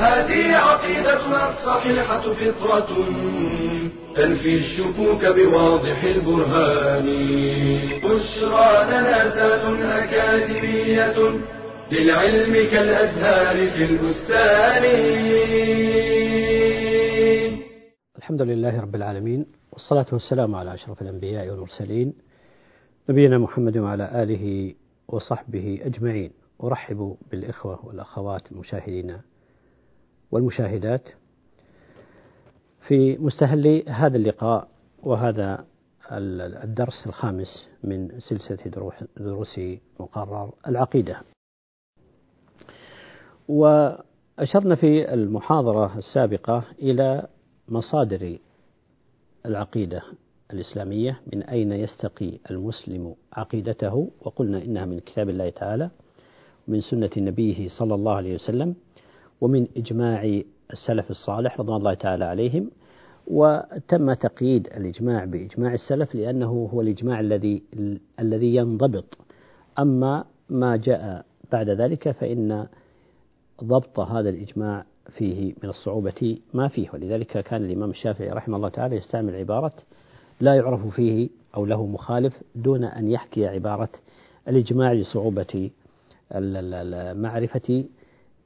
هذه عقيدتنا الصحيحة فطرة تنفي الشكوك بواضح البرهان. بشرى لنا ذات أكاديمية للعلم كالأزهار في البستان. الحمد لله رب العالمين والصلاة والسلام على أشرف الأنبياء والمرسلين نبينا محمد وعلى آله وصحبه أجمعين. أرحب بالإخوة والأخوات المشاهدين والمشاهدات في مستهل هذا اللقاء وهذا الدرس الخامس من سلسلة دروس مقرر العقيدة. وأشرنا في المحاضرة السابقة إلى مصادر العقيدة الإسلامية من أين يستقي المسلم عقيدته؟ وقلنا إنها من كتاب الله تعالى ومن سنة نبيه صلى الله عليه وسلم. ومن إجماع السلف الصالح رضوان الله تعالى عليهم وتم تقييد الإجماع بإجماع السلف لأنه هو الإجماع الذي الذي ينضبط. أما ما جاء بعد ذلك فإن ضبط هذا الإجماع فيه من الصعوبة ما فيه. ولذلك كان الإمام الشافعي رحمه الله تعالى يستعمل عبارة لا يعرف فيه أو له مخالف دون أن يحكي عبارة الإجماع لصعوبة معرفة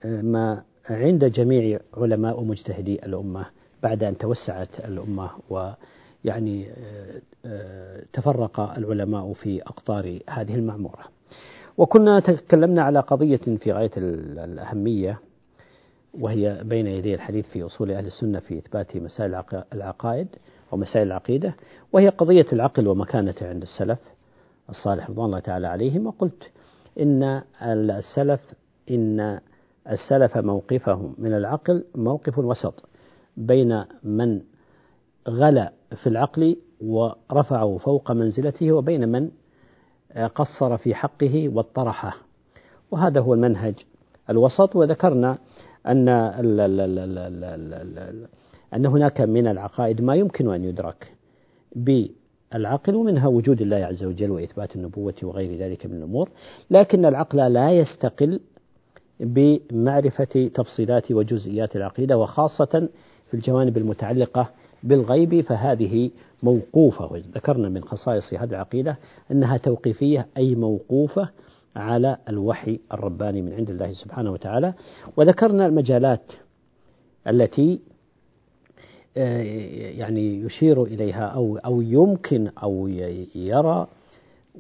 ما عند جميع علماء ومجتهدي الأمة بعد أن توسعت الأمة ويعني تفرق العلماء في أقطار هذه المعمورة. وكنا تكلمنا على قضية في غاية الأهمية وهي بين يدي الحديث في أصول أهل السنة في إثبات مسائل العقائد ومسائل العقيدة وهي قضية العقل ومكانته عند السلف الصالح رضوان الله تعالى عليهم. وقلت إن السلف إن السلف موقفهم. من العقل موقف وسط بين من غلا في العقل ورفعه فوق منزلته وبين من قصر في حقه واطرحه. وهذا هو المنهج الوسط. وذكرنا أن أن هناك من العقائد ما يمكن أن يدرك بالعقل ومنها وجود الله عز وجل وإثبات النبوة وغير ذلك من الأمور. لكن العقل لا يستقل بمعرفة تفصيلات وجزئيات العقيدة وخاصة في الجوانب المتعلقة بالغيب فهذه موقوفة. وذكرنا من خصائص هذه العقيدة أنها توقيفية أي موقوفة على الوحي الرباني من عند الله سبحانه وتعالى. وذكرنا المجالات التي يعني يشير إليها أو أو يمكن أو يرى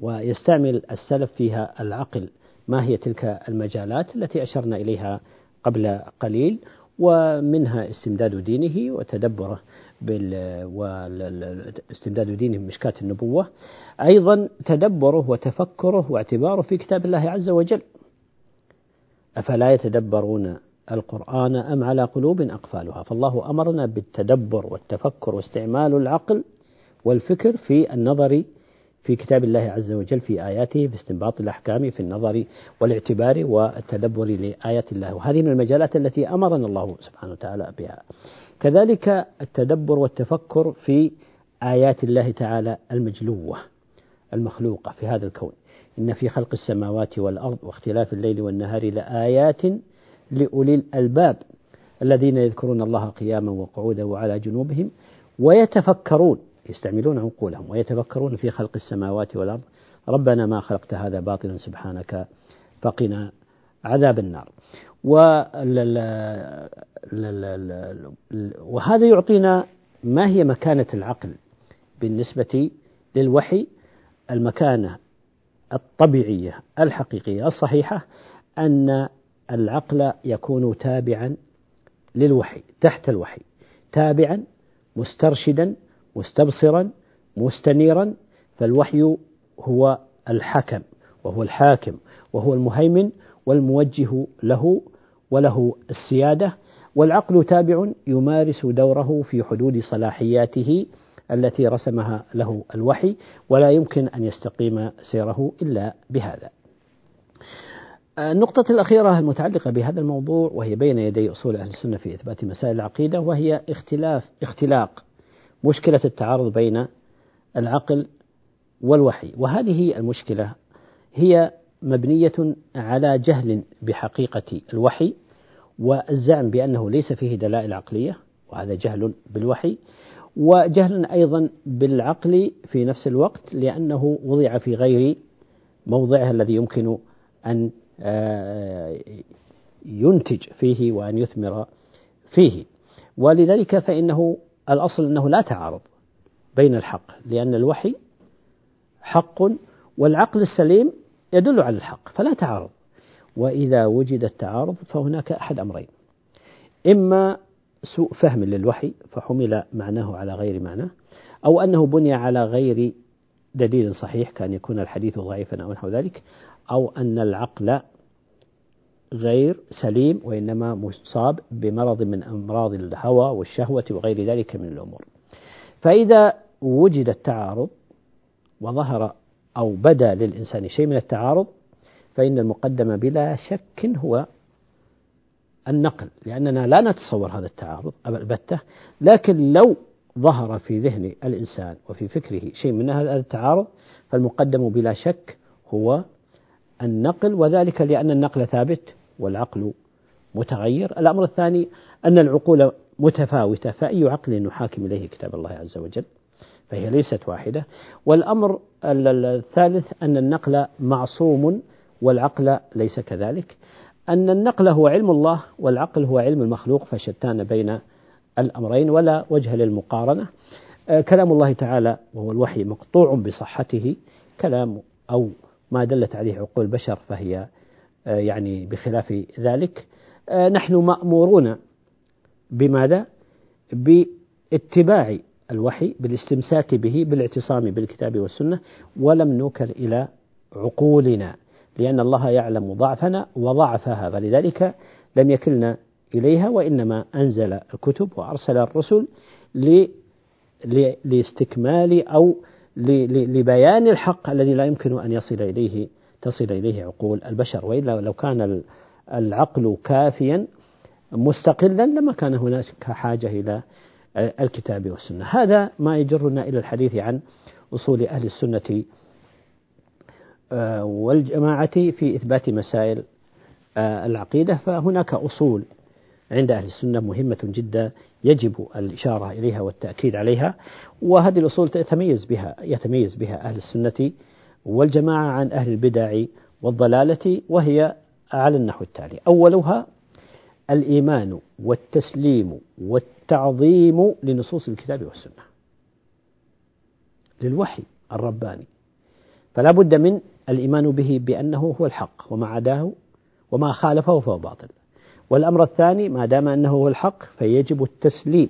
ويستعمل السلف فيها العقل. ما هي تلك المجالات التي أشرنا إليها قبل قليل ومنها استمداد دينه وتدبره بال واستمداد دينه من مشكاة النبوة أيضا تدبره وتفكره واعتباره في كتاب الله عز وجل. أفلا يتدبرون القرآن أم على قلوب أقفالها؟ فالله أمرنا بالتدبر والتفكر واستعمال العقل والفكر في النظر في كتاب الله عز وجل في آياته في استنباط الأحكام في النظر والاعتبار والتدبر لآيات الله. وهذه من المجالات التي أمرنا الله سبحانه وتعالى بها. كذلك التدبر والتفكر في آيات الله تعالى المجلوة المخلوقة في هذا الكون. إن في خلق السماوات والأرض واختلاف الليل والنهار لآيات لأولي الألباب الذين يذكرون الله قياما وقعودا وعلى جنوبهم ويتفكرون. يستعملون عقولهم ويتفكرون في خلق السماوات والأرض. ربنا ما خلقت هذا باطلا سبحانك فقنا عذاب النار. وهذا يعطينا ما هي مكانة العقل بالنسبة للوحي المكانة الطبيعية الحقيقية الصحيحة أن العقل يكون تابعا للوحي تحت الوحي تابعا مسترشدا مستبصرا مستنيرا فالوحي هو الحكم وهو الحاكم وهو المهيمن والموجه له وله السيادة. والعقل تابع يمارس دوره في حدود صلاحياته التي رسمها له الوحي ولا يمكن أن يستقيم سيره إلا بهذا. النقطة الأخيرة المتعلقة بهذا الموضوع وهي بين يدي أصول أهل السنة في إثبات مسائل العقيدة وهي اختلاف اختلاق مشكلة التعارض بين العقل والوحي. وهذه المشكلة. هي مبنية على جهل بحقيقة الوحي والزعم بأنه ليس فيه دلائل عقلية وهذا جهل بالوحي وجهل أيضا بالعقل في نفس الوقت لأنه وضع في غير موضعه الذي يمكن أن آه، ينتج فيه وأن يثمر فيه. ولذلك فإنه الأصل أنه لا تعارض بين الحق لأن الوحي حق والعقل السليم يدل على الحق فلا تعارض. وإذا وجد التعارض فهناك أحد أمرين. إما سوء فهم للوحي فحمل معناه على غير معناه أو أنه بني على غير دليل صحيح كان يكون الحديث ضعيفا أو نحو ذلك أو أن العقل غير سليم وإنما مصاب بمرض من أمراض الهوى والشهوة وغير ذلك من الأمور. فإذا وجد التعارض وظهر أو بدا للإنسان شيء من التعارض فإن المقدم بلا شك هو النقل لأننا لا نتصور هذا التعارض البتة لكن لو ظهر في ذهن الإنسان وفي فكره شيء من هذا التعارض فالمقدم بلا شك هو النقل وذلك لأن النقل ثابت. والعقل متغير. الأمر الثاني أن العقول متفاوتة فأي عقل نحاكم إليه كتاب الله عز وجل؟ فهي ليست واحدة. والأمر الثالث أن النقل معصوم والعقل ليس كذلك. أن النقل هو علم الله والعقل هو علم المخلوق فشتان بين الأمرين ولا وجه للمقارنة. آه، كلام الله تعالى وهو الوحي مقطوع بصحته كلام أو ما دلت عليه عقول البشر فهي يعني بخلاف ذلك آه، نحن مأمورون بماذا؟ باتباع الوحي بالاستمساك به بالاعتصام بالكتاب والسنة ولم نوكل إلى عقولنا لأن الله يعلم ضعفنا وضعفها فلذلك لم يكلنا إليها وإنما أنزل الكتب وأرسل الرسل لاستكمال أو لبيان الحق الذي لا يمكن أن يصل إليه تصل إليه عقول البشر. وإلا لو كان العقل كافيا مستقلا لما كان هناك حاجة إلى الكتاب والسنة. هذا ما يجرنا إلى الحديث عن أصول أهل السنة آه، والجماعة في إثبات مسائل آه، العقيدة. فهناك أصول عند أهل السنة مهمة جدا يجب الإشارة إليها والتأكيد عليها. وهذه الأصول تتميز بها يتميز بها أهل السنة والجماعة عن أهل البدع والضلالة وهي على النحو التالي. أولها الإيمان والتسليم والتعظيم لنصوص الكتاب والسنة للوحي الرباني. فلا بد من الإيمان به بأنه هو الحق وما عداه وما خالفه فهو باطل. والأمر الثاني ما دام أنه هو الحق فيجب التسليم.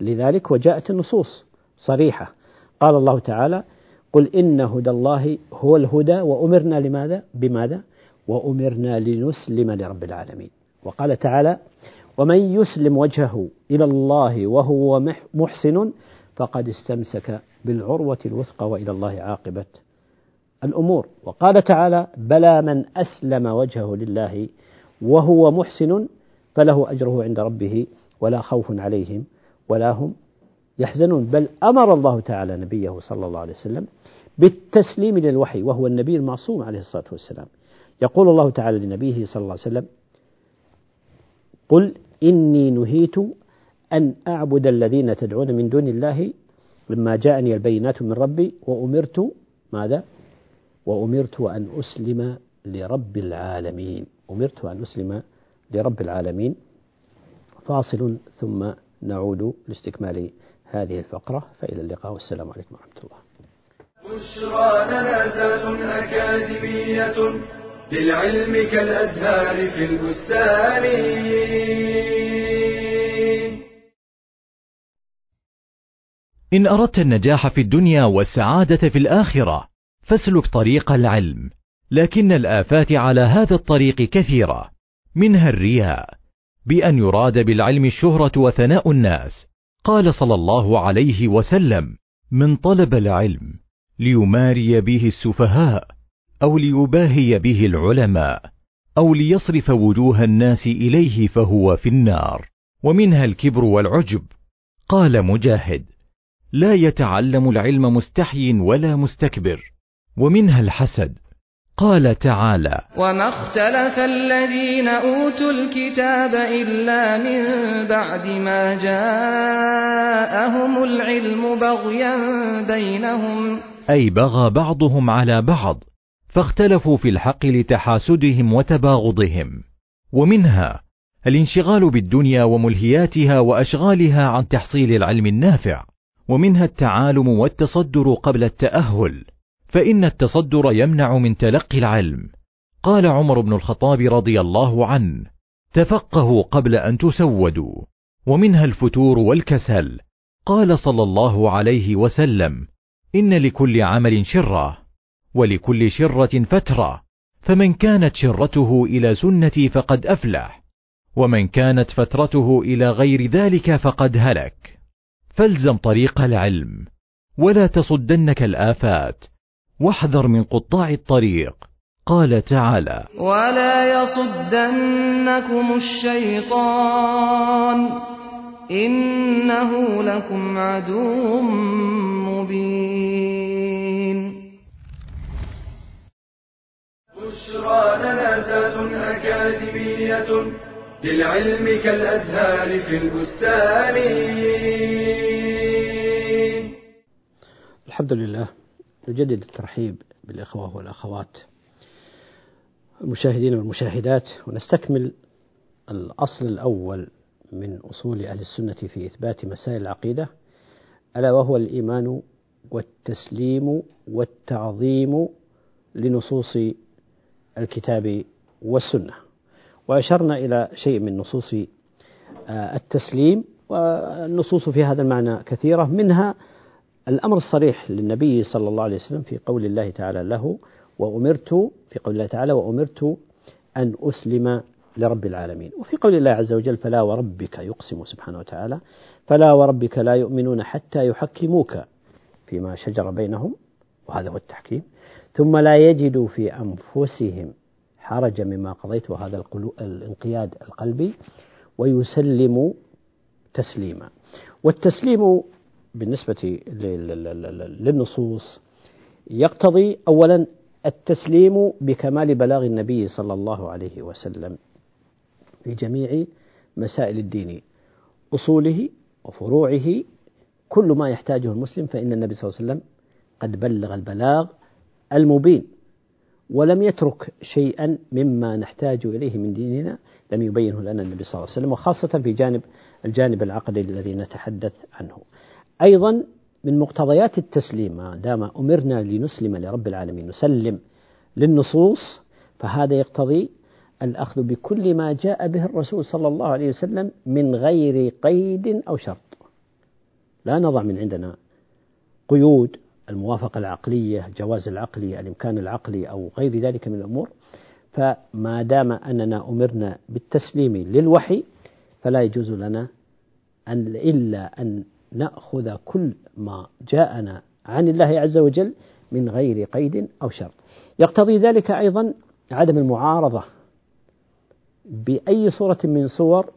لذلك وجاءت النصوص صريحة. قال الله تعالى قل إن هدى الله هو الهدى وأمرنا لماذا؟ بماذا؟ وأمرنا لنسلم لرب العالمين. وقال تعالى ومن يسلم وجهه إلى الله وهو محسن فقد استمسك بالعروة الوثقى وإلى الله عاقبة الأمور. وقال تعالى بلى من أسلم وجهه لله وهو محسن فله أجره عند ربه ولا خوف عليهم ولا هم يحزنون. بل أمر الله تعالى نبيه صلى الله عليه وسلم بالتسليم للوحي وهو النبي المعصوم عليه الصلاة والسلام. يقول الله تعالى لنبيه صلى الله عليه وسلم قل إني نهيت أن أعبد الذين تدعون من دون الله لما جاءني البينات من ربي وأمرت ماذا؟ وأمرت أن أسلم لرب العالمين. أمرت أن أسلم لرب العالمين. فاصل ثم نعود لاستكمال هذه الفقرة فإلى اللقاء والسلام عليكم ورحمة الله. بشرى لنا أكاديمية للعلم كالأزهار في البستان. إن أردت النجاح في الدنيا والسعادة في الآخرة فاسلك طريق العلم. لكن الآفات على هذا الطريق كثيرة منها الرياء بأن يراد بالعلم الشهرة وثناء الناس. قال صلى الله عليه وسلم من طلب العلم ليماري به السفهاء أو ليباهي به العلماء أو ليصرف وجوه الناس إليه فهو في النار ومنها الكبر والعجب. قال مجاهد لا يتعلم العلم مستحي ولا مستكبر ومنها الحسد قال تعالى وما اختلف الذين أوتوا الكتاب إلا من بعد ما جاءهم العلم بغيا بينهم. أي بغى بعضهم على بعض فاختلفوا في الحق لتحاسدهم وتباغضهم. ومنها الانشغال بالدنيا وملهياتها وأشغالها عن تحصيل العلم النافع. ومنها التعالم والتصدر قبل التأهل. فإن التصدر يمنع من تلقي العلم. قال عمر بن الخطاب رضي الله عنه تفقهوا قبل أن تسودوا ومنها الفتور والكسل. قال صلى الله عليه وسلم إن لكل عمل شرة ولكل شرة فترة فمن كانت شرته إلى سنتي فقد أفلح ومن كانت فترته إلى غير ذلك فقد هلك. فالزم طريق العلم ولا تصدنك الآفات. واحذر من قطاع الطريق. قال تعالى ولا يصدنكم الشيطان انه لكم عدو مبين. بشرى لنا ذات أكاديمية للعلم كالأزهار في البستان. الحمد لله. نجدد الترحيب بالإخوة والأخوات المشاهدين والمشاهدات ونستكمل الأصل الأول من أصول أهل السنة في إثبات مسائل العقيدة ألا وهو الإيمان والتسليم والتعظيم لنصوص الكتاب والسنة. وأشرنا إلى شيء من نصوص التسليم والنصوص في هذا المعنى كثيرة منها الأمر الصريح للنبي صلى الله عليه وسلم في قول الله تعالى له وأمرت في قول الله تعالى وأمرت أن أسلم لرب العالمين. وفي قول الله عز وجل فلا وربك يقسم سبحانه وتعالى فلا وربك لا يؤمنون حتى يحكموك فيما شجر بينهم وهذا هو التحكيم. ثم لا يجدوا في أنفسهم حرجا مما قضيت وهذا الانقياد القلبي ويسلموا تسليما. والتسليم بالنسبة للنصوص يقتضي أولا التسليم بكمال بلاغ النبي صلى الله عليه وسلم في جميع مسائل الدين أصوله وفروعه كل ما يحتاجه المسلم فإن النبي صلى الله عليه وسلم قد بلغ البلاغ المبين ولم يترك شيئا مما نحتاج إليه من ديننا لم يبينه لنا النبي صلى الله عليه وسلم وخاصة في جانب الجانب العقدي الذي نتحدث عنه. أيضا من مقتضيات التسليم ما دام أمرنا لنسلم لرب العالمين نسلم للنصوص فهذا يقتضي الأخذ بكل ما جاء به الرسول صلى الله عليه وسلم من غير قيد أو شرط. لا نضع من عندنا قيود الموافقة العقلية جواز العقلي الإمكان العقلي أو غير ذلك من الأمور. فما دام أننا أمرنا بالتسليم للوحي فلا يجوز لنا أن إلا أن نأخذ كل ما جاءنا عن الله عز وجل من غير قيد أو شرط. يقتضي ذلك أيضا عدم المعارضة بأي صورة من صور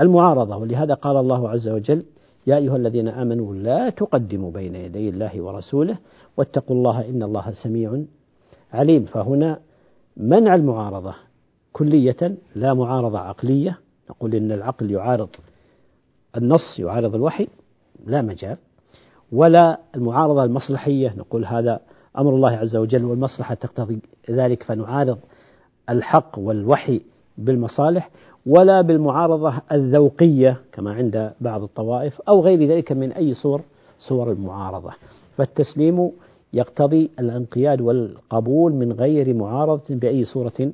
المعارضة ولهذا قال الله عز وجل يا أيها الذين آمنوا لا تقدموا بين يدي الله ورسوله واتقوا الله إن الله سميع عليم. فهنا منع المعارضة كلية لا معارضة عقلية. نقول إن العقل يعارض النص يعارض الوحي. لا مجال ولا المعارضة المصلحية نقول هذا أمر الله عز وجل والمصلحة تقتضي ذلك فنعارض الحق والوحي بالمصالح ولا بالمعارضة الذوقية كما عند بعض الطوائف أو غير ذلك من أي صور صور المعارضة. فالتسليم يقتضي الانقياد والقبول من غير معارضة بأي صورة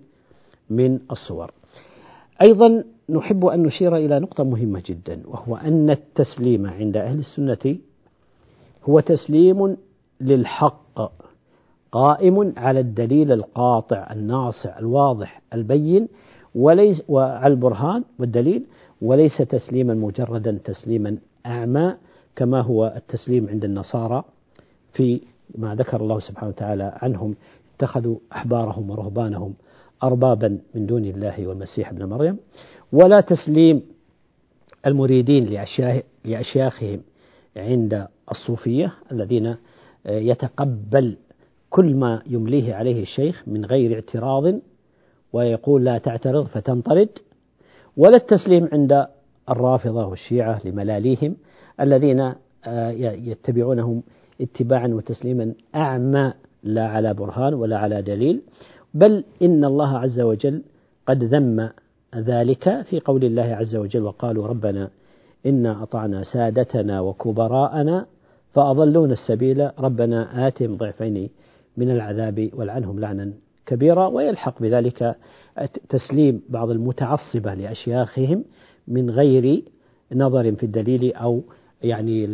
من الصور. أيضا نحب أن نشير إلى نقطة مهمة جدا وهو أن التسليم عند أهل السنة هو تسليم للحق قائم على الدليل القاطع الناصع الواضح البين وليس وعلى البرهان والدليل وليس تسليما مجردا تسليما أعمى كما هو التسليم عند النصارى في ما ذكر الله سبحانه وتعالى عنهم. اتخذوا أحبارهم ورهبانهم أربابا من دون الله والمسيح ابن مريم. ولا تسليم المريدين لأشياخهم عند الصوفية الذين يتقبل كل ما يمليه عليه الشيخ من غير اعتراض ويقول لا تعترض فتنطرد. ولا التسليم عند الرافضة والشيعة لملاليهم الذين آه، يتبعونهم اتباعا وتسليما أعمى لا على برهان ولا على دليل. بل إن الله عز وجل قد ذم ذلك في قول الله عز وجل وقالوا ربنا إنا أطعنا سادتنا وكبراءنا فأضلونا السبيل ربنا آتهم ضعفين من العذاب والعنهم لعنا كبيرا ويلحق بذلك تسليم بعض المتعصبة لأشياخهم من غير نظر في الدليل أو يعني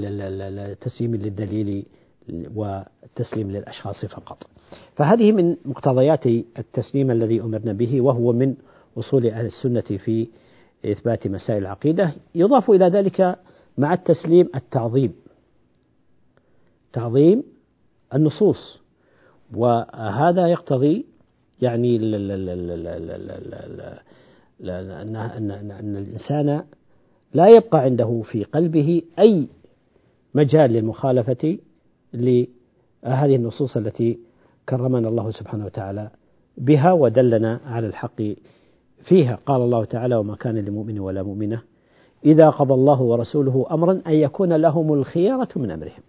تسليم للدليل وتسليم للأشخاص فقط. فهذه من مقتضيات التسليم الذي أمرنا به وهو من أصول أهل السنة في إثبات مسائل العقيدة يضاف إلى ذلك مع التسليم التعظيم تعظيم النصوص وهذا يقتضي يعني أن الإنسان لا يبقى عنده في قلبه أي مجال للمخالفة لهذه النصوص التي كرمنا الله سبحانه وتعالى بها ودلنا على الحق فيها قال الله تعالى وما كان لمؤمن ولا مؤمنة إذا قضى الله ورسوله أمرا أن يكون لهم الخيارة من أمرهم.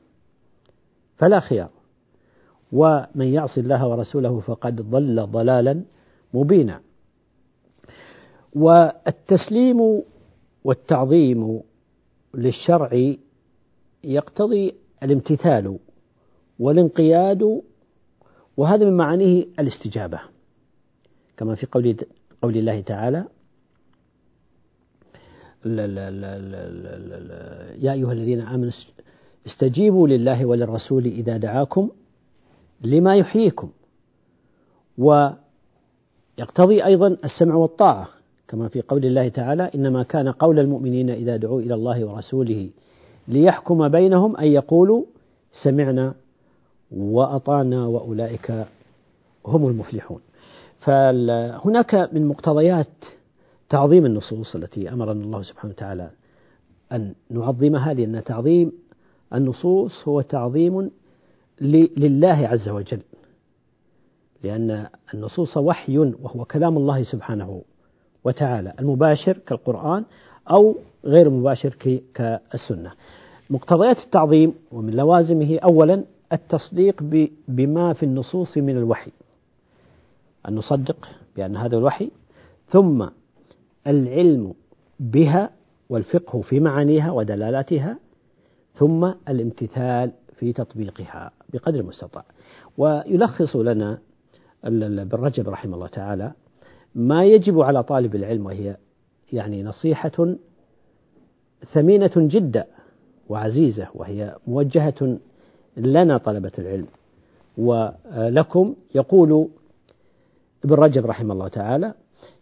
فلا خيار. ومن يعص الله ورسوله فقد ضل ضلالا مبينا. والتسليم والتعظيم للشرع يقتضي الامتثال والانقياد وهذا من معانيه الاستجابة. كما في قول قول الله تعالى لا لا لا لا لا لا يا أيها الذين آمنوا استجيبوا لله وللرسول إذا دعاكم لما يحييكم. ويقتضي أيضا السمع والطاعة كما في قول الله تعالى إنما كان قول المؤمنين إذا دعوا إلى الله ورسوله ليحكم بينهم أن يقولوا سمعنا وأطعنا وأولئك هم المفلحون. فهناك من مقتضيات تعظيم النصوص التي أمرنا الله سبحانه وتعالى أن نعظمها لأن تعظيم النصوص هو تعظيم لله عز وجل. لأن النصوص وحي وهو كلام الله سبحانه وتعالى المباشر كالقرآن أو غير مباشر كالسنة. مقتضيات التعظيم ومن لوازمه أولا التصديق بما في النصوص من الوحي. أن نصدق بأن هذا الوحي ثم العلم بها والفقه في معانيها ودلالاتها ثم الامتثال في تطبيقها بقدر المستطاع. ويلخص لنا ابن رجب رحمه الله تعالى ما يجب على طالب العلم وهي يعني نصيحة ثمينة جدا وعزيزة وهي موجهة لنا طلبة العلم. ولكم يقول ابن رجب رحمه الله تعالى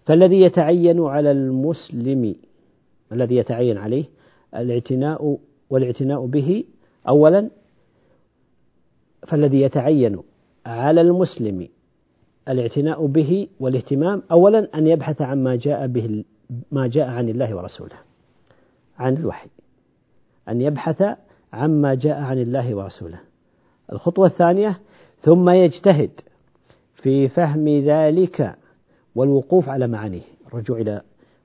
فالذي يتعين على المسلم الذي يتعين عليه الاعتناء والاعتناء به أولا فالذي يتعين على المسلم الاعتناء به والاهتمام أولا أن يبحث عن ما جاء به ما جاء عن الله ورسوله عن الوحي أن يبحث عما جاء عن الله ورسوله. الخطوة الثانية ثم يجتهد في فهم ذلك والوقوف على معانيه. الرجوع إلى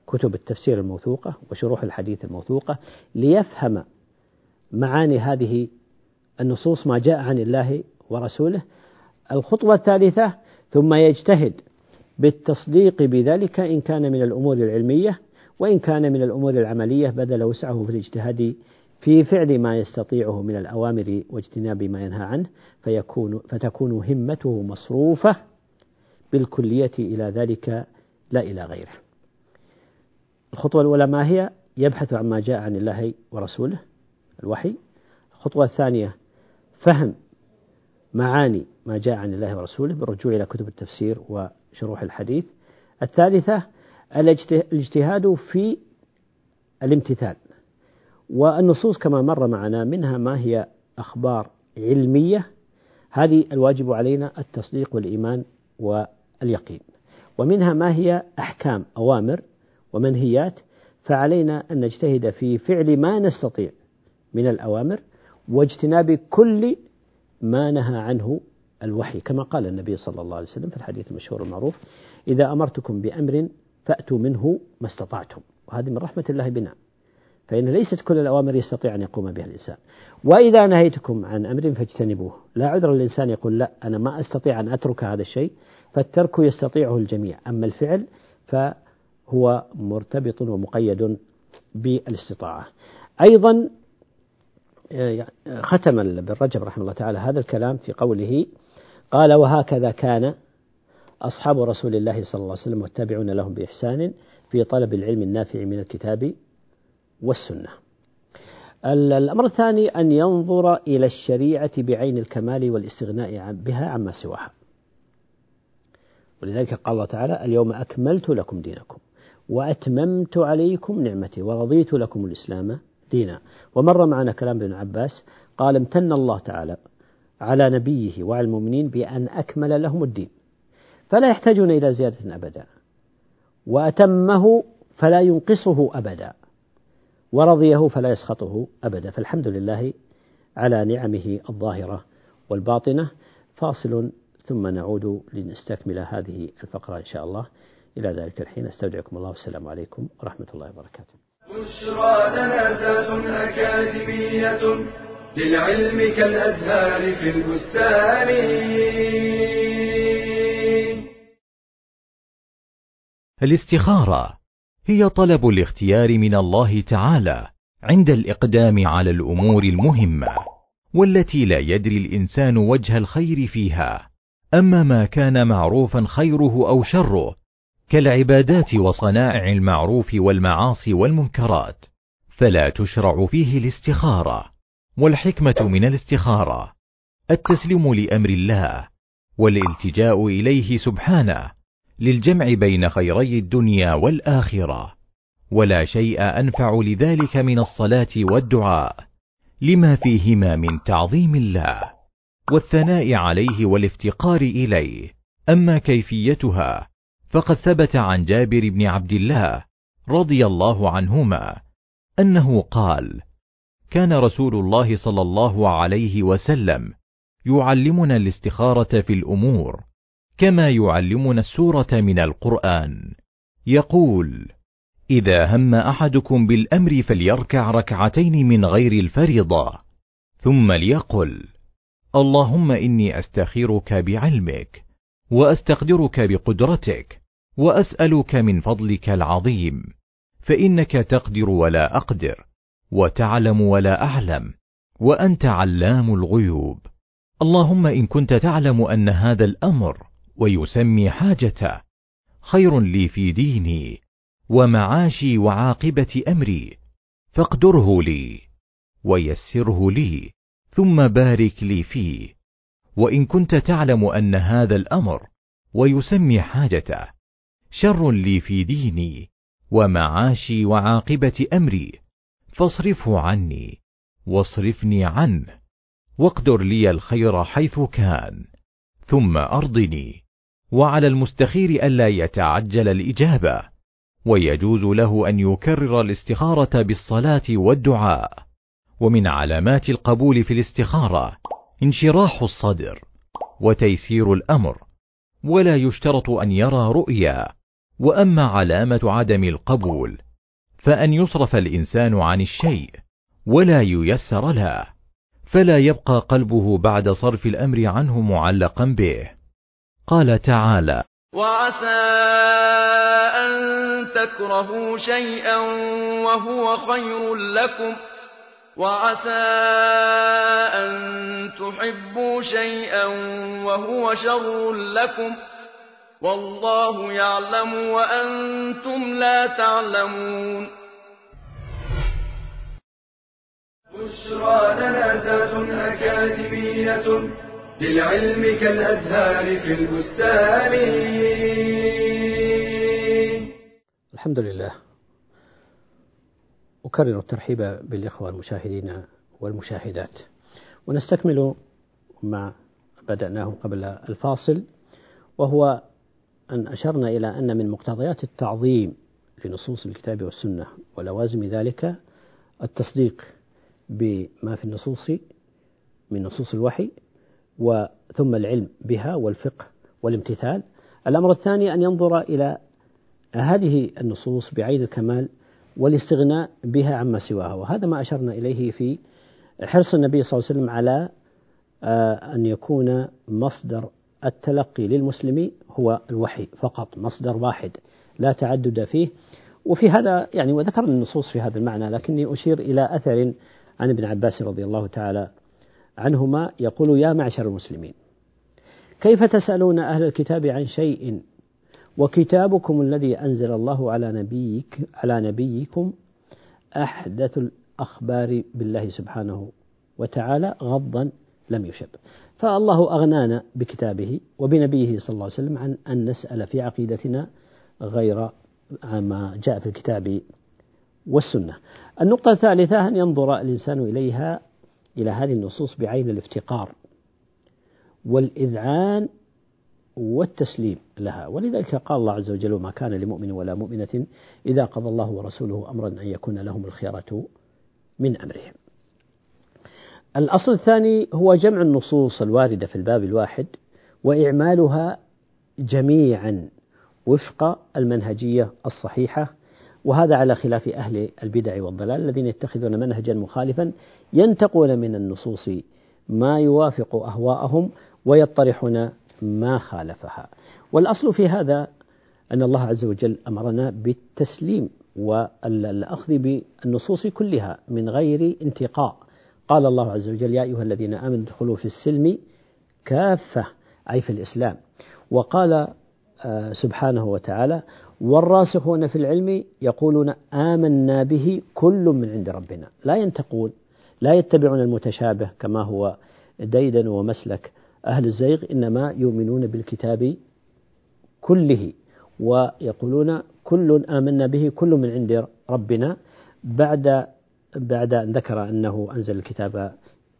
كتب التفسير الموثوقة وشروح الحديث الموثوقة ليفهم معاني هذه النصوص ما جاء عن الله ورسوله. الخطوة الثالثة ثم يجتهد بالتصديق بذلك إن كان من الأمور العلمية وإن كان من الأمور العملية بذل وسعه في الاجتهاد في فعل ما يستطيعه من الأوامر واجتناب ما ينهى عنه فيكون فتكون همته مصروفة. بالكلية إلى ذلك لا إلى غيره. الخطوة الأولى ما هي؟ يبحث عما جاء عن الله ورسوله الوحي. الخطوة الثانية فهم معاني ما جاء عن الله ورسوله بالرجوع إلى كتب التفسير وشروح الحديث. الثالثة الاجتهاد في الامتثال والنصوص كما مر معنا منها ما هي أخبار علمية هذه الواجب علينا التصديق والإيمان واليقين ومنها ما هي أحكام أوامر ومنهيات فعلينا أن نجتهد في فعل ما نستطيع من الأوامر واجتناب كل ما نهى عنه الوحي كما قال النبي صلى الله عليه وسلم في الحديث المشهور المعروف إذا أمرتكم بأمر فأتوا منه ما استطعتم. وهذه من رحمة الله بنا. فإن ليست كل الأوامر يستطيع أن يقوم بها الإنسان. وإذا نهيتكم عن أمر فاجتنبوه. لا عذر للإنسان يقول لا أنا ما أستطيع أن أترك هذا الشيء. فالترك يستطيعه الجميع أما الفعل فهو مرتبط ومقيد بالاستطاعة أيضا آه، ختم ابن رجب رحمه الله تعالى هذا الكلام في قوله قال وهكذا كان أصحاب رسول الله صلى الله عليه وسلم والتابعون لهم بإحسان في طلب العلم النافع من الكتاب والسنة. الأمر الثاني أن ينظر إلى الشريعة بعين الكمال والاستغناء بها عما سواها. ولذلك قال الله تعالى: اليوم أكملت لكم دينكم وأتممت عليكم نعمتي ورضيت لكم الإسلام دينا. ومر معنا كلام ابن عباس قال امتن الله تعالى على نبيه وعلى المؤمنين بأن أكمل لهم الدين. فلا يحتاجون إلى زيادة أبدا. وأتمه فلا ينقصه أبدا. ورضيه فلا يسخطه أبدا. فالحمد لله على نعمه الظاهرة والباطنة. فاصل ثم نعود لنستكمل هذه الفقرة إن شاء الله. إلى ذلك الحين أستودعكم الله. والسلام عليكم ورحمة الله وبركاته. بشرى لنا أكاديمية للعلم كالأزهار في البستان. الاستخارة هي طلب الاختيار من الله تعالى عند الإقدام على الأمور المهمة والتي لا يدري الإنسان وجه الخير فيها. أما ما كان معروفا خيره أو شره كالعبادات وصنائع المعروف والمعاصي والمنكرات فلا تشرع فيه الاستخارة والحكمة من الاستخارة التسليم لأمر الله والالتجاء إليه سبحانه للجمع بين خيري الدنيا والآخرة ولا شيء أنفع لذلك من الصلاة والدعاء لما فيهما من تعظيم الله. والثناء عليه والافتقار إليه. أما كيفيتها فقد ثبت عن جابر بن عبد الله رضي الله عنهما أنه قال كان رسول الله صلى الله عليه وسلم يعلمنا الاستخارة في الأمور كما يعلمنا السورة من القرآن. يقول إذا هم أحدكم بالأمر فليركع ركعتين من غير الفريضة ثم ليقل اللهم إني أستخيرك بعلمك وأستقدرك بقدرتك وأسألك من فضلك العظيم فإنك تقدر ولا أقدر وتعلم ولا أعلم وأنت علام الغيوب. اللهم إن كنت تعلم أن هذا الأمر ويسمي حاجته خير لي في ديني ومعاشي وعاقبة أمري فاقدره لي ويسره لي. ثم بارك لي فيه. وإن كنت تعلم أن هذا الأمر ويسمي حاجته شر لي في ديني ومعاشي وعاقبة أمري فاصرفه عني واصرفني عنه واقدر لي الخير حيث كان ثم أرضني. وعلى المستخير الا يتعجل الإجابة ويجوز له أن يكرر الاستخارة بالصلاة والدعاء. ومن علامات القبول في الاستخارة انشراح الصدر وتيسير الأمر ولا يشترط أن يرى رؤيا. وأما علامة عدم القبول فأن يصرف الإنسان عن الشيء ولا ييسر له. فلا يبقى قلبه بعد صرف الأمر عنه معلقا به. قال تعالى وعسى أن تكرهوا شيئا وهو خير لكم. وعسى ان تحبوا شيئا وهو شر لكم والله يعلم وأنتم لا تعلمون بشرى لنا أكاديمية للعلم كالأزهار في البستان. الحمد لله. أكرر الترحيب بالإخوة المشاهدين والمشاهدات. ونستكمل ما بدأناه قبل الفاصل وهو أن أشرنا إلى أن من مقتضيات التعظيم لنصوص الكتاب والسنة ولوازم ذلك التصديق بما في النصوص من نصوص الوحي وثم العلم بها والفقه والامتثال. الأمر الثاني أن ينظر إلى هذه النصوص بعين الكمال والاستغناء بها عما سواها. وهذا ما أشرنا إليه في حرص النبي صلى الله عليه وسلم على آه، أن يكون مصدر التلقي للمسلم هو الوحي فقط مصدر واحد لا تعدد فيه. وفي هذا يعني وذكر النصوص في هذا المعنى لكني أشير إلى أثر عن ابن عباس رضي الله تعالى عنهما يقول يا معشر المسلمين كيف تسألون أهل الكتاب عن شيء وكتابكم الذي أنزل الله على نبيك على نبيكم أحدث الأخبار بالله سبحانه وتعالى غضا لم يشب. فالله أغنانا بكتابه وبنبيه صلى الله عليه وسلم عن أن نسأل في عقيدتنا غير ما جاء في الكتاب والسنة. النقطة الثالثة أن ينظر الإنسان إليها إلى هذه النصوص بعين الافتقار والإذعان والتسليم لها. ولذلك قال الله عز وجل ما كان لمؤمن ولا مؤمنة إذا قضى الله ورسوله أمرا أن يكون لهم الخيرة من أمرهم. الأصل الثاني هو جمع النصوص الواردة في الباب الواحد وإعمالها جميعا وفق المنهجية الصحيحة وهذا على خلاف أهل البدع والضلال الذين يتخذون منهجا مخالفا ينتقون من النصوص ما يوافق أهواءهم ويطرحون ما خالفها. والأصل في هذا أن الله عز وجل أمرنا بالتسليم والأخذ بالنصوص كلها من غير انتقاء. قال الله عز وجل يا أيها الذين آمنوا ادخلوا في السلم كافة أي في الإسلام. وقال آه، سبحانه وتعالى والراسخون في العلم يقولون آمنا به كل من عند ربنا. لا ينتقون لا يتبعون المتشابه كما هو ديدن ومسلك. أهل الزيغ إنما يؤمنون بالكتاب كله ويقولون كل آمنا به كل من عند ربنا بعد بعد أن ذكر أنه أنزل الكتاب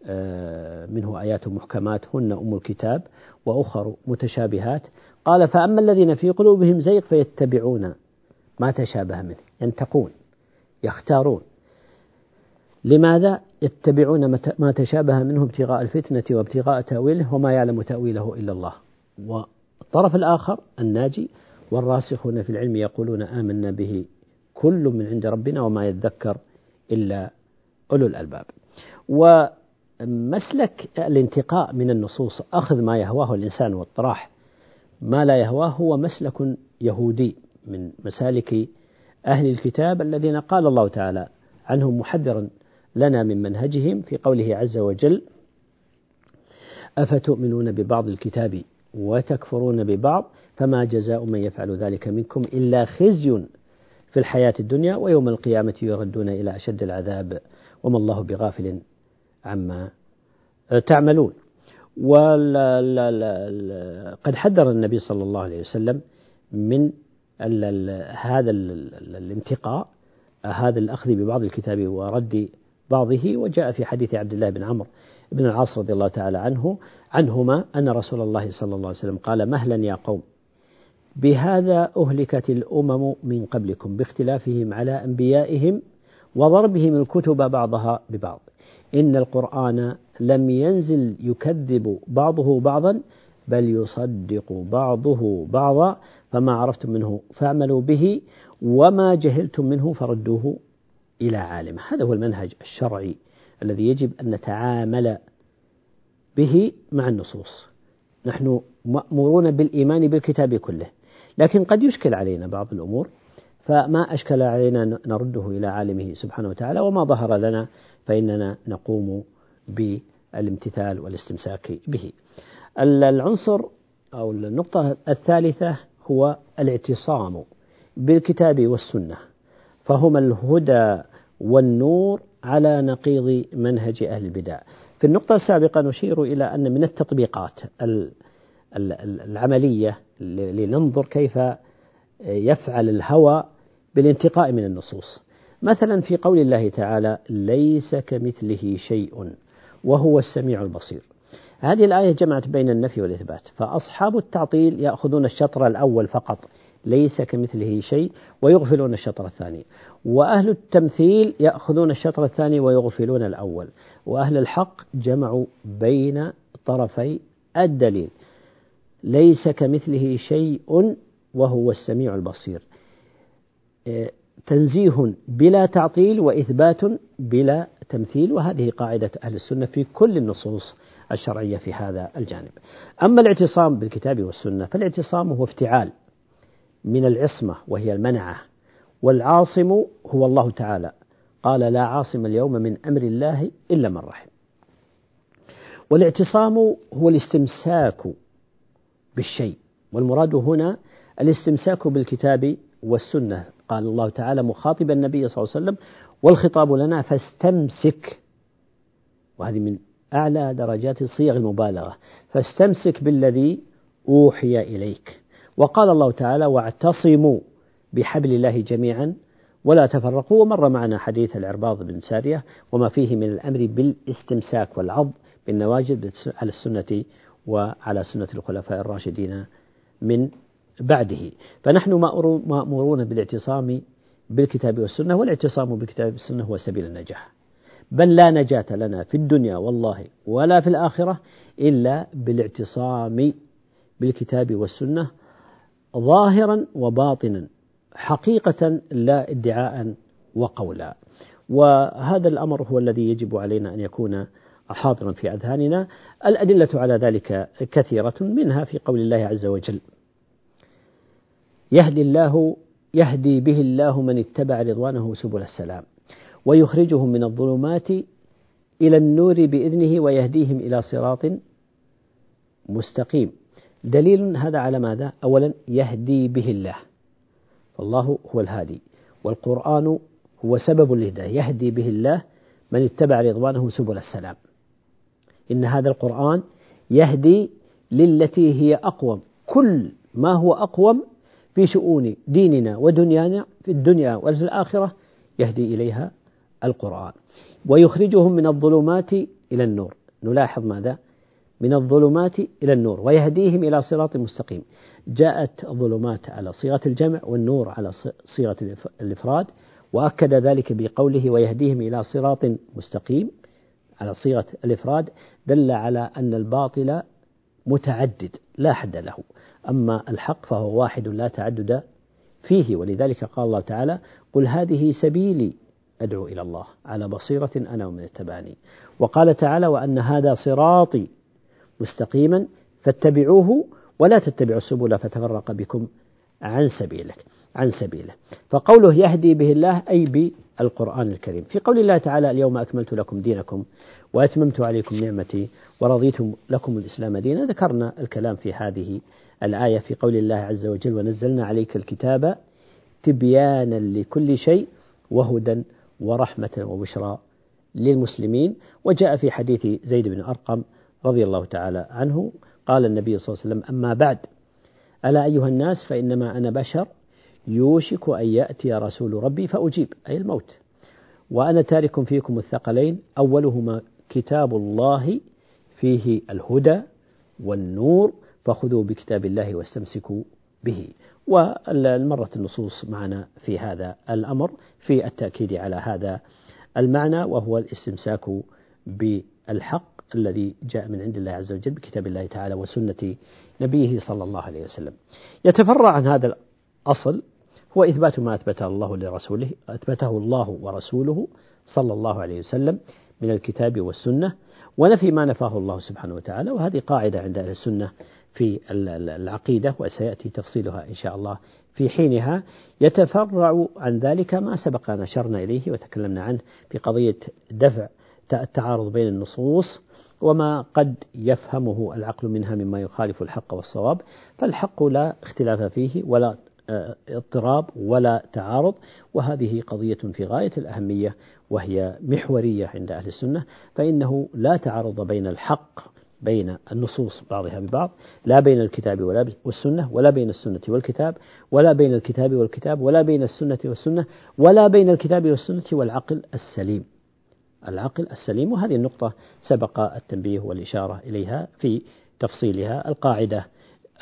آه، منه آيات محكمات هن أم الكتاب وأخر متشابهات. قال فأما الذين في قلوبهم زيغ فيتبعون ما تشابه منه ينتقون يختارون. لماذا يتبعون ما تشابه منه ابتغاء الفتنة وابتغاء تأويله وما يعلم تأويله إلا الله؟ والطرف الآخر الناجي والراسخون في العلم يقولون آمنا به كل من عند ربنا وما يذكر إلا أولو الألباب. ومسلك الانتقاء من النصوص أخذ ما يهواه الإنسان والطراح ما لا يهواه هو مسلك يهودي من مسالك أهل الكتاب الذين قال الله تعالى عنهم محذرا لنا من منهجهم في قوله عز وجل أفتؤمنون ببعض الكتاب وتكفرون ببعض؟ فما جزاء من يفعل ذلك منكم إلا خزي في الحياة الدنيا ويوم القيامة يردون إلى أشد العذاب وما الله بغافل عما تعملون. وقد حذر النبي صلى الله عليه وسلم من هذا الانتقاء هذا الأخذ ببعض الكتاب ورد بعضه وجاء في حديث عبد الله بن عمرو بن العاص رضي الله تعالى عنه عنهما أن رسول الله صلى الله عليه وسلم قال مهلا يا قوم بهذا أهلكت الأمم من قبلكم باختلافهم على أنبيائهم وضربهم الكتب بعضها ببعض. إن القرآن لم ينزل يكذب بعضه بعضا بل يصدق بعضه بعضا فما عرفتم منه فاعملوا به وما جهلتم منه فردوه إلى عالمه. هذا هو المنهج الشرعي الذي يجب أن نتعامل به مع النصوص. نحن مأمورون بالإيمان بالكتاب كله لكن قد يشكل علينا بعض الأمور فما أشكل علينا نرده إلى عالمه سبحانه وتعالى وما ظهر لنا فإننا نقوم بالامتثال والاستمساك به. العنصر أو النقطة الثالثة هو الاعتصام بالكتاب والسنة فهما الهدى والنور على نقيض منهج أهل البدع. في النقطة السابقة نشير إلى أن من التطبيقات العملية لننظر كيف يفعل الهوى بالانتقاء من النصوص. مثلا في قول الله تعالى ليس كمثله شيء وهو السميع البصير. هذه الآية جمعت بين النفي والإثبات. فأصحاب التعطيل يأخذون الشطر الأول فقط ليس كمثله شيء ويغفلون الشطر الثاني. وأهل التمثيل يأخذون الشطر الثاني ويغفلون الأول. وأهل الحق جمعوا بين طرفي الدليل. ليس كمثله شيء وهو السميع البصير. إيه، تنزيه بلا تعطيل وإثبات بلا تمثيل. وهذه قاعدة أهل السنة في كل النصوص الشرعية في هذا الجانب. أما الاعتصام بالكتاب والسنة فالاعتصام هو افتعال من العصمة وهي المنعة والعاصم هو الله تعالى. قال لا عاصم اليوم من أمر الله إلا من رحم. والاعتصام هو الاستمساك بالشيء. والمراد هنا الاستمساك بالكتاب والسنة. قال الله تعالى مخاطبا النبي صلى الله عليه وسلم والخطاب لنا فاستمسك. وهذه من أعلى درجات صيغ المبالغة. فاستمسك بالذي أوحي إليك. وقال الله تعالى واعتصموا. بحبل الله جميعا ولا تفرقوا. ومر معنا حديث العرباض بن سارية وما فيه من الأمر بالاستمساك والعض بالنواجذ على السنة وعلى سنة الخلفاء الراشدين من بعده. فنحن مأمورون بالاعتصام بالكتاب والسنة والاعتصام بالكتاب والسنة هو سبيل النجاح. بل لا نجاة لنا في الدنيا والله ولا في الآخرة إلا بالاعتصام بالكتاب والسنة ظاهرا وباطنا. حقيقة لا ادعاء وقولا. وهذا الأمر هو الذي يجب علينا أن يكون حاضرا في أذهاننا. الأدلة على ذلك كثيرة منها في قول الله عز وجل يهدي الله يهدي به الله من اتبع رضوانه سبل السلام ويخرجهم من الظلمات إلى النور بإذنه ويهديهم إلى صراط مستقيم. دليل هذا على ماذا؟ أولا يهدي به الله. فالله هو الهادي والقرآن هو سبب الهداية يهدي به الله من اتبع رضوانه سبل السلام. إن هذا القرآن يهدي للتي هي أقوم كل ما هو أقوم في شؤون ديننا ودنيانا في الدنيا وفي الآخرة يهدي إليها القرآن. ويخرجهم من الظلمات إلى النور. نلاحظ ماذا؟ من الظلمات إلى النور ويهديهم إلى صراط مستقيم. جاءت الظلمات على صيغة الجمع والنور على صيغة الإفراد وأكد ذلك بقوله ويهديهم إلى صراط مستقيم على صيغة الإفراد دل على أن الباطل متعدد لا حد له. أما الحق فهو واحد لا تعدد فيه ولذلك قال الله تعالى قل هذه سبيلي أدعو إلى الله على بصيرة أنا ومن اتبعني وقال تعالى وأن هذا صراطي مستقيما فاتبعوه ولا تتبعوا السبل فتفرق بكم عن سبيلك عن سبيله. فقوله يهدي به الله أي بالقرآن الكريم. في قول الله تعالى اليوم أكملت لكم دينكم وأتممت عليكم نعمتي ورضيت لكم الإسلام دينا. ذكرنا الكلام في هذه الآية في قول الله عز وجل ونزلنا عليك الكتاب تبيانا لكل شيء وهدى ورحمة وبشرى للمسلمين. وجاء في حديث زيد بن أرقم رضي الله تعالى عنه قال النبي صلى الله عليه وسلم أما بعد ألا أيها الناس فإنما أنا بشر يوشك أن يأتي رسول ربي فأجيب أي الموت. وأنا تارك فيكم الثقلين أولهما كتاب الله فيه الهدى والنور فخذوا بكتاب الله واستمسكوا به. والمرة النصوص معنا في هذا الأمر في التأكيد على هذا المعنى وهو الاستمساك بالحق الذي جاء من عند الله عز وجل بكتاب الله تعالى وسنة نبيه صلى الله عليه وسلم. يتفرع عن هذا الأصل هو إثبات ما أثبته الله لرسوله أثبته الله ورسوله صلى الله عليه وسلم من الكتاب والسنة ونفي ما نفاه الله سبحانه وتعالى وهذه قاعدة عند أهل السنة في العقيدة وسيأتي تفصيلها إن شاء الله في حينها. يتفرع عن ذلك ما سبق أن أشرنا إليه وتكلمنا عنه في قضية دفع التعارض بين النصوص وما قد يفهمه العقل منها مما يخالف الحق والصواب فالحق لا اختلاف فيه ولا آه، اضطراب ولا تعارض وهذه قضية في غاية الأهمية وهي محورية عند أهل السنة فإنه لا تعارض بين الحق بين النصوص بعضها ببعض لا بين الكتاب ولا والسنة ولا بين السنة والكتاب ولا بين الكتاب والكتاب ولا بين السنة والسنة ولا بين الكتاب والسنة والعقل السليم. العقل السليم. وهذه النقطة سبق التنبيه والإشارة إليها في تفصيلها القاعدة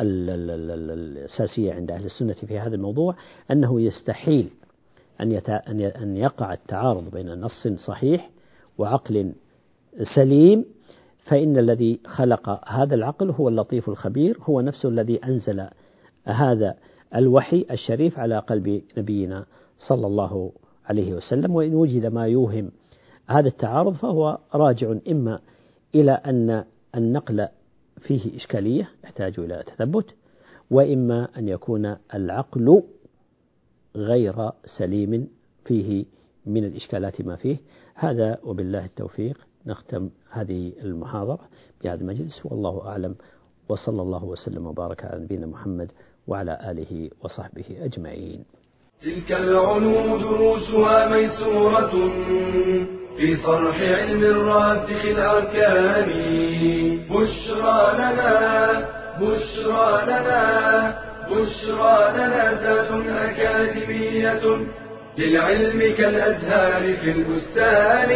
الأساسية عند أهل السنة في هذا الموضوع أنه يستحيل أن أن يقع التعارض بين نص صحيح وعقل سليم فإن الذي خلق هذا العقل هو اللطيف الخبير هو نفسه الذي أنزل هذا الوحي الشريف على قلب نبينا صلى الله عليه وسلم. وإن وجد ما يوهم هذا التعارض فهو راجع إما إلى أن النقل فيه إشكالية يحتاج إلى تثبت وإما أن يكون العقل غير سليم فيه من الإشكالات ما فيه. هذا وبالله التوفيق. نختم هذه المحاضرة بهذا المجلس. والله أعلم. وصلى الله وسلم وبارك على نبينا محمد وعلى آله وصحبه أجمعين. تلك العلوم دروسها ميسورة. في صرح علم الراسخ الأركان. بشرى لنا بشرى لنا بشرى لنا ذات أكاديمية للعلم كالأزهار في البستان.